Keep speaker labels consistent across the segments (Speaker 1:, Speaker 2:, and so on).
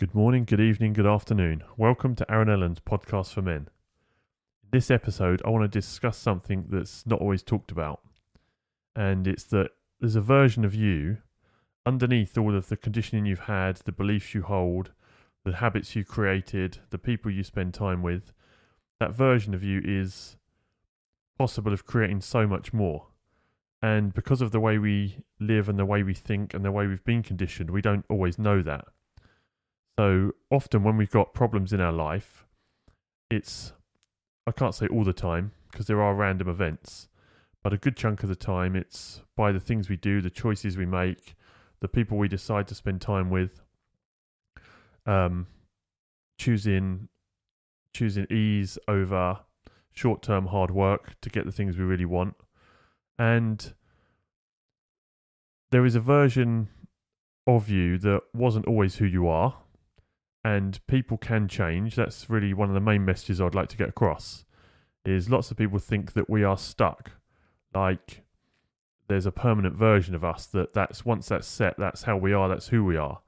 Speaker 1: Good morning, good evening, good afternoon. Welcome to Aaron Ellen's podcast for men. In this episode, I want to discuss something that's not always talked about, and it's that there's a version of you underneath all of the conditioning you've had, the beliefs you hold, the habits you created, the people you spend time with. That version of you is possible of creating so much more. And because of the way we live and the way we think and the way we've been conditioned, we don't always know that. So often when we've got problems in our life, it's, I can't say all the time because there are random events, but a good chunk of the time it's by the things we do, the choices we make, the people we decide to spend time with, um, choosing choosing ease over short term hard work to get the things we really want. And there is a version of you that wasn't always who you are. And people can change. That's really one of the main messages I'd like to get across. Is lots of people think that we are stuck, like there's a permanent version of us that that's once that's set, that's how we are, that's who we are.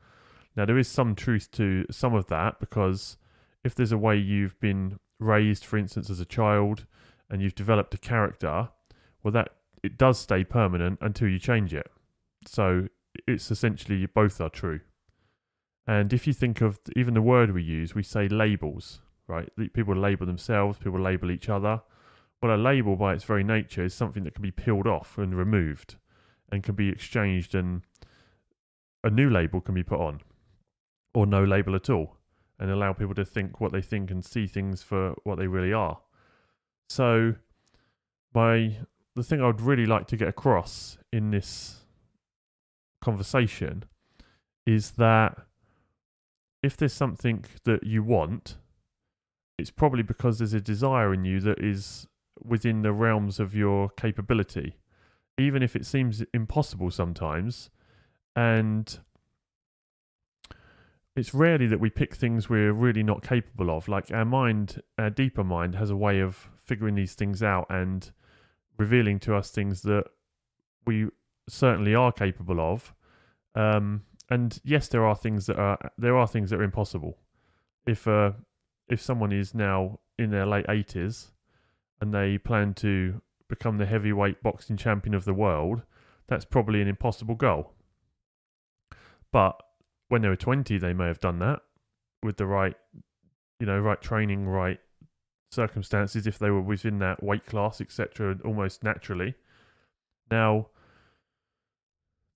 Speaker 1: Now there is some truth to some of that because if there's a way you've been raised, for instance, as a child, and you've developed a character, well, that it does stay permanent until you change it. So it's essentially both are true. And if you think of even the word we use, we say labels, right? People label themselves, people label each other. Well, a label by its very nature is something that can be peeled off and removed and can be exchanged, and a new label can be put on, or no label at all and allow people to think what they think and see things for what they really are. So, my the thing I would really like to get across in this conversation is that if there's something that you want, it's probably because there's a desire in you that is within the realms of your capability, even if it seems impossible sometimes. And it's rarely that we pick things we're really not capable of. Like our mind, our deeper mind, has a way of figuring these things out and revealing to us things that we certainly are capable of. Um, and yes, there are things that are there are things that are impossible. If uh, if someone is now in their late eighties and they plan to become the heavyweight boxing champion of the world, that's probably an impossible goal. But when they were 20, they may have done that with the right, you know, right training, right circumstances, if they were within that weight class, etc., almost naturally. Now,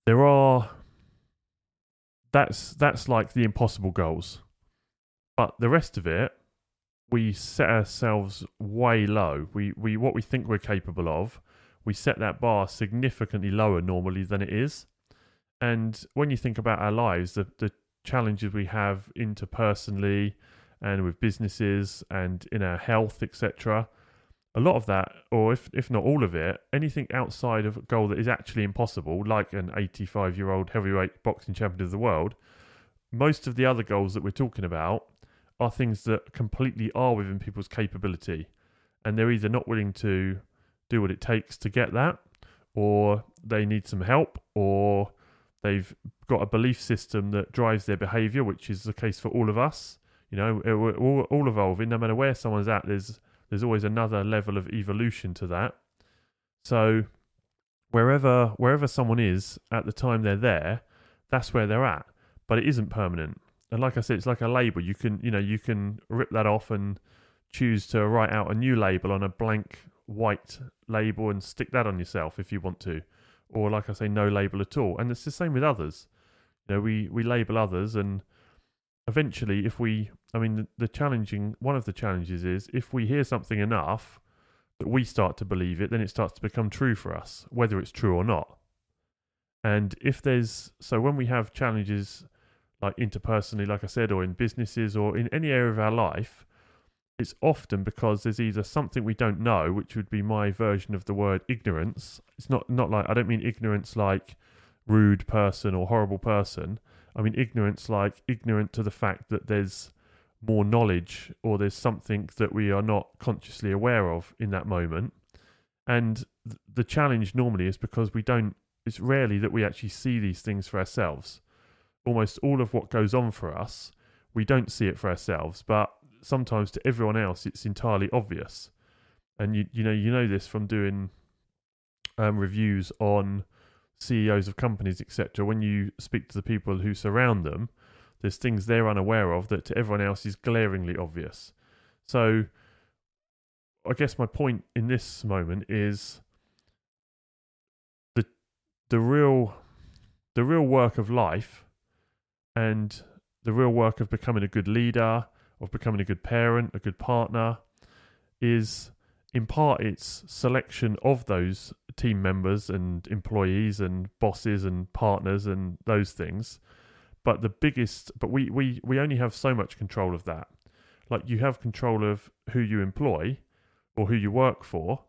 Speaker 1: there are that's that's like the impossible goals, but the rest of it, we set ourselves way low. We we what we think we're capable of, we set that bar significantly lower normally than it is. And when you think about our lives, the, the challenges we have interpersonally and with businesses and in our health, etc., a lot of that, or if, if not all of it, anything outside of a goal that is actually impossible, like an 85 year old heavyweight boxing champion of the world, most of the other goals that we're talking about are things that completely are within people's capability. And they're either not willing to do what it takes to get that, or they need some help, or They've got a belief system that drives their behavior, which is the case for all of us. You know, all evolving. No matter where someone's at, there's there's always another level of evolution to that. So wherever wherever someone is at the time they're there, that's where they're at. But it isn't permanent. And like I said, it's like a label. You can you know you can rip that off and choose to write out a new label on a blank white label and stick that on yourself if you want to or like I say, no label at all. And it's the same with others. You know, we we label others, and eventually, if we, I mean, the, the challenging one of the challenges is if we hear something enough that we start to believe it, then it starts to become true for us, whether it's true or not. And if there's so when we have challenges like interpersonally, like I said, or in businesses or in any area of our life, it's often because there's either something we don't know, which would be my version of the word ignorance. It's not not like I don't mean ignorance like rude person or horrible person. I mean ignorance like ignorant to the fact that there's more knowledge or there's something that we are not consciously aware of in that moment. And th- the challenge normally is because we don't it's rarely that we actually see these things for ourselves. Almost all of what goes on for us we don't see it for ourselves, but sometimes to everyone else it's entirely obvious. And you you know you know this from doing um, reviews on CEOs of companies, etc. When you speak to the people who surround them, there's things they're unaware of that to everyone else is glaringly obvious. So, I guess my point in this moment is the the real the real work of life and the real work of becoming a good leader, of becoming a good parent, a good partner, is in part it's selection of those team members and employees and bosses and partners and those things but the biggest but we we we only have so much control of that. Like you have control of who you employ or who you work for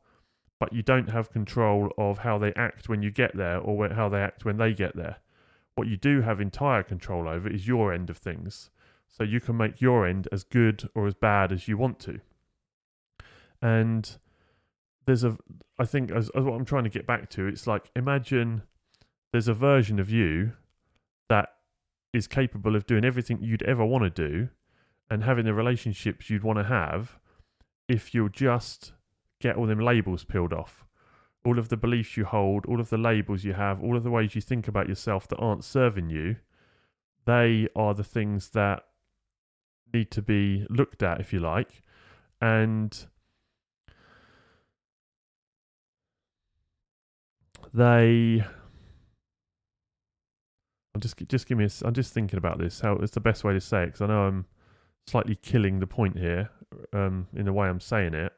Speaker 1: but you don't have control of how they act when you get there or how they act when they get there. What you do have entire control over is your end of things. So you can make your end as good or as bad as you want to. And there's a i think as, as what i'm trying to get back to it's like imagine there's a version of you that is capable of doing everything you'd ever want to do and having the relationships you'd want to have if you'll just get all them labels peeled off. All of the beliefs you hold all of the labels you have all of the ways you think about yourself that aren't serving you they are the things that need to be looked at if you like. And they I'm just just give me a, I'm just thinking about this how it's the best way to say it because I know I'm slightly killing the point here um, in the way I'm saying it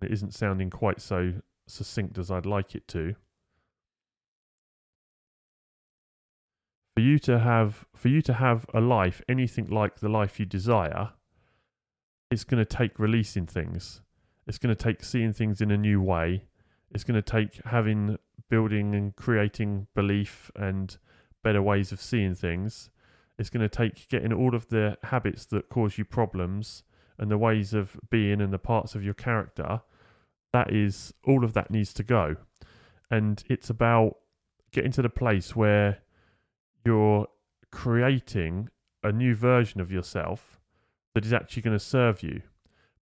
Speaker 1: it isn't sounding quite so succinct as I'd like it to. For you to have for you to have a life anything like the life you desire it's going to take releasing things. It's going to take seeing things in a new way. It's going to take having building and creating belief and better ways of seeing things. It's going to take getting all of the habits that cause you problems and the ways of being and the parts of your character. That is, all of that needs to go. And it's about getting to the place where you're creating a new version of yourself that is actually going to serve you.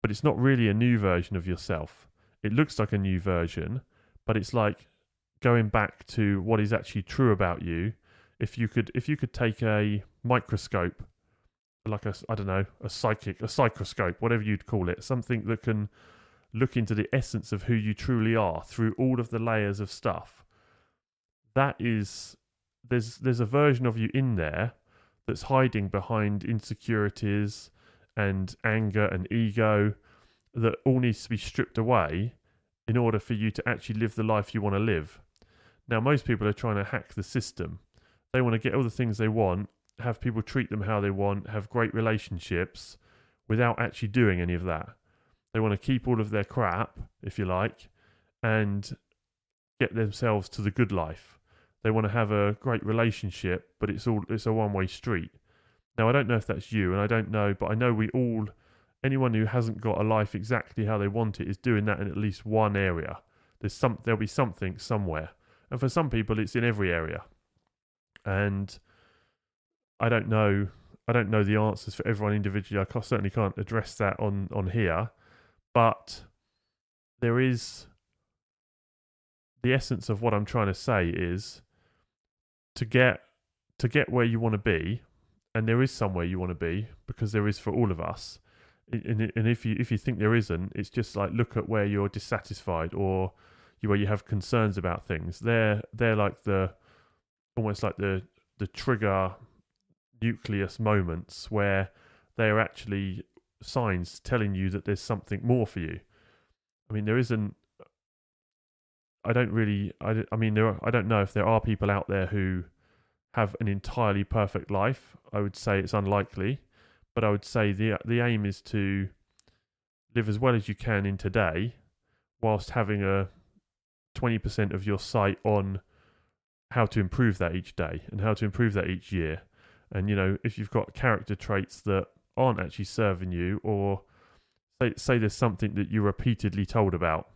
Speaker 1: But it's not really a new version of yourself. It looks like a new version, but it's like going back to what is actually true about you if you could if you could take a microscope like a i don't know a psychic a psychoscope whatever you'd call it something that can look into the essence of who you truly are through all of the layers of stuff that is there's there's a version of you in there that's hiding behind insecurities and anger and ego that all needs to be stripped away in order for you to actually live the life you want to live now, most people are trying to hack the system. They want to get all the things they want, have people treat them how they want, have great relationships without actually doing any of that. They want to keep all of their crap, if you like, and get themselves to the good life. They want to have a great relationship, but it's all it's a one-way street. Now, I don't know if that's you, and I don't know, but I know we all, anyone who hasn't got a life exactly how they want it, is doing that in at least one area. There's some, there'll be something somewhere. And for some people, it's in every area. And I don't know. I don't know the answers for everyone individually. I certainly can't address that on on here, but there is the essence of what I'm trying to say is to get to get where you want to be, and there is somewhere you want to be because there is for all of us. And, if you if you think there isn't, it's just like look at where you're dissatisfied or where you have concerns about things. They're they're like the almost like the the trigger nucleus moments where they are actually signs telling you that there's something more for you. I mean, there isn't. I don't really. I, I mean, there. Are, I don't know if there are people out there who have an entirely perfect life. I would say it's unlikely, but I would say the the aim is to live as well as you can in today, whilst having a 20% of your sight on how to improve that each day and how to improve that each year. And, you know, if you've got character traits that aren't actually serving you, or say, say there's something that you're repeatedly told about,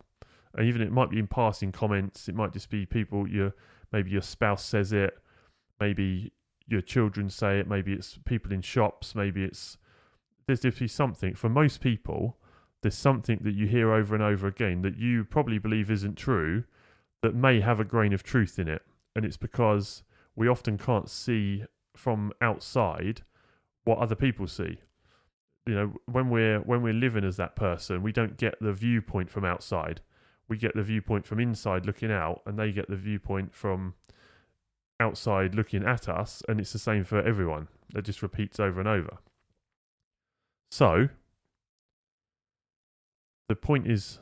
Speaker 1: and even it might be in passing comments, it might just be people, your maybe your spouse says it, maybe your children say it, maybe it's people in shops, maybe it's there's definitely something for most people. There's something that you hear over and over again that you probably believe isn't true, that may have a grain of truth in it, and it's because we often can't see from outside what other people see. You know, when we're when we're living as that person, we don't get the viewpoint from outside. We get the viewpoint from inside looking out, and they get the viewpoint from outside looking at us, and it's the same for everyone. It just repeats over and over. So, the point is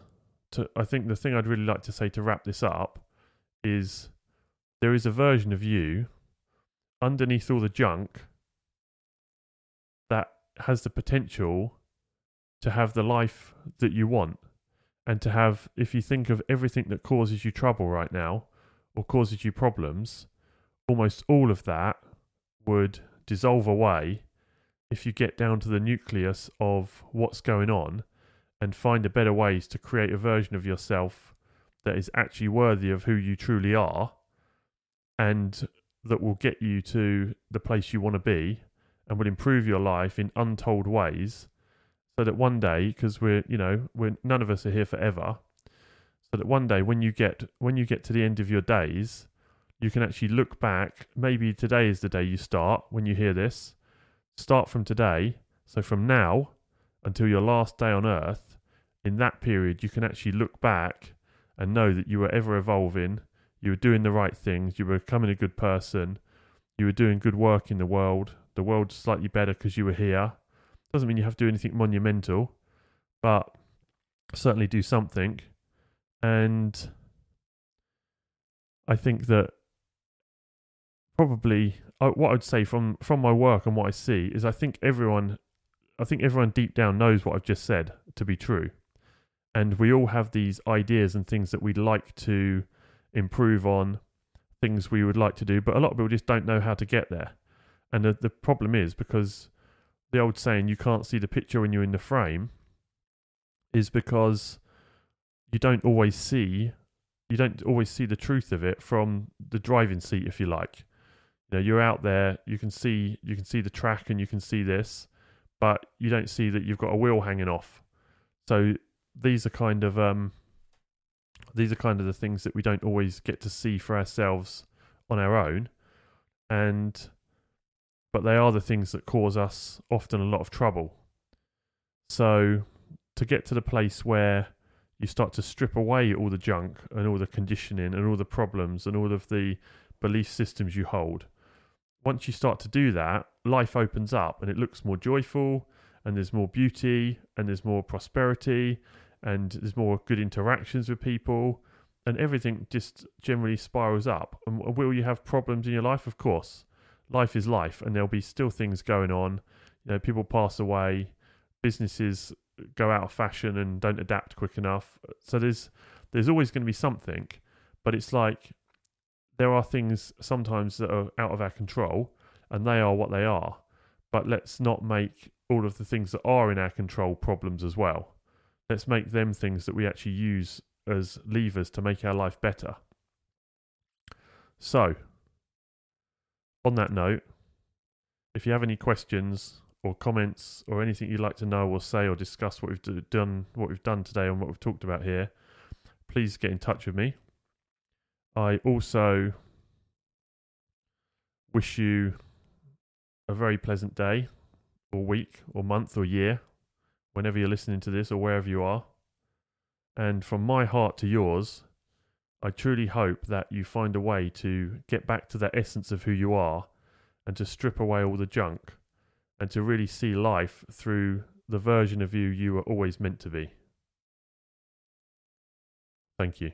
Speaker 1: to, I think the thing I'd really like to say to wrap this up is there is a version of you underneath all the junk that has the potential to have the life that you want. And to have if you think of everything that causes you trouble right now or causes you problems almost all of that would dissolve away if you get down to the nucleus of what's going on and find a better ways to create a version of yourself that is actually worthy of who you truly are and that will get you to the place you want to be and will improve your life in untold ways so that one day because we're you know we're none of us are here forever so that one day when you get when you get to the end of your days you can actually look back maybe today is the day you start when you hear this. Start from today. So from now until your last day on earth in that period you can actually look back and know that you were ever evolving you were doing the right things, you were becoming a good person, you were doing good work in the world, the world's slightly better because you were here. Doesn't mean you have to do anything monumental, but certainly do something. And I think that probably uh, what I'd say from from my work and what I see is I think everyone I think everyone deep down knows what I've just said to be true. And we all have these ideas and things that we'd like to improve on things we would like to do, but a lot of people just don't know how to get there. And the, the problem is because the old saying, you can't see the picture when you're in the frame, is because you don't always see you don't always see the truth of it from the driving seat if you like you know you're out there you can see you can see the track and you can see this but you don't see that you've got a wheel hanging off so these are kind of um these are kind of the things that we don't always get to see for ourselves on our own. And but they are the things that cause us often a lot of trouble. So to get to the place where you start to strip away all the junk and all the conditioning and all the problems and all of the belief systems you hold once you start to do that life opens up and it looks more joyful and there's more beauty and there's more prosperity and there's more good interactions with people and everything just generally spirals up. And will you have problems in your life? Of course. Life is life and there'll be still things going on. You know, people pass away, businesses go out of fashion and don't adapt quick enough. So there's there's always going to be something, but it's like there are things sometimes that are out of our control and they are what they are. But let's not make all of the things that are in our control problems as well let's make them things that we actually use as levers to make our life better. So, on that note, if you have any questions or comments or anything you'd like to know or say or discuss what we've done, what we've done today and what we've talked about here, please get in touch with me. I also wish you a very pleasant day or week or month or year whenever you're listening to this or wherever you are. And from my heart to yours, I truly hope that you find a way to get back to that essence of who you are and to strip away all the junk and to really see life through the version of you you were always meant to be. Thank you.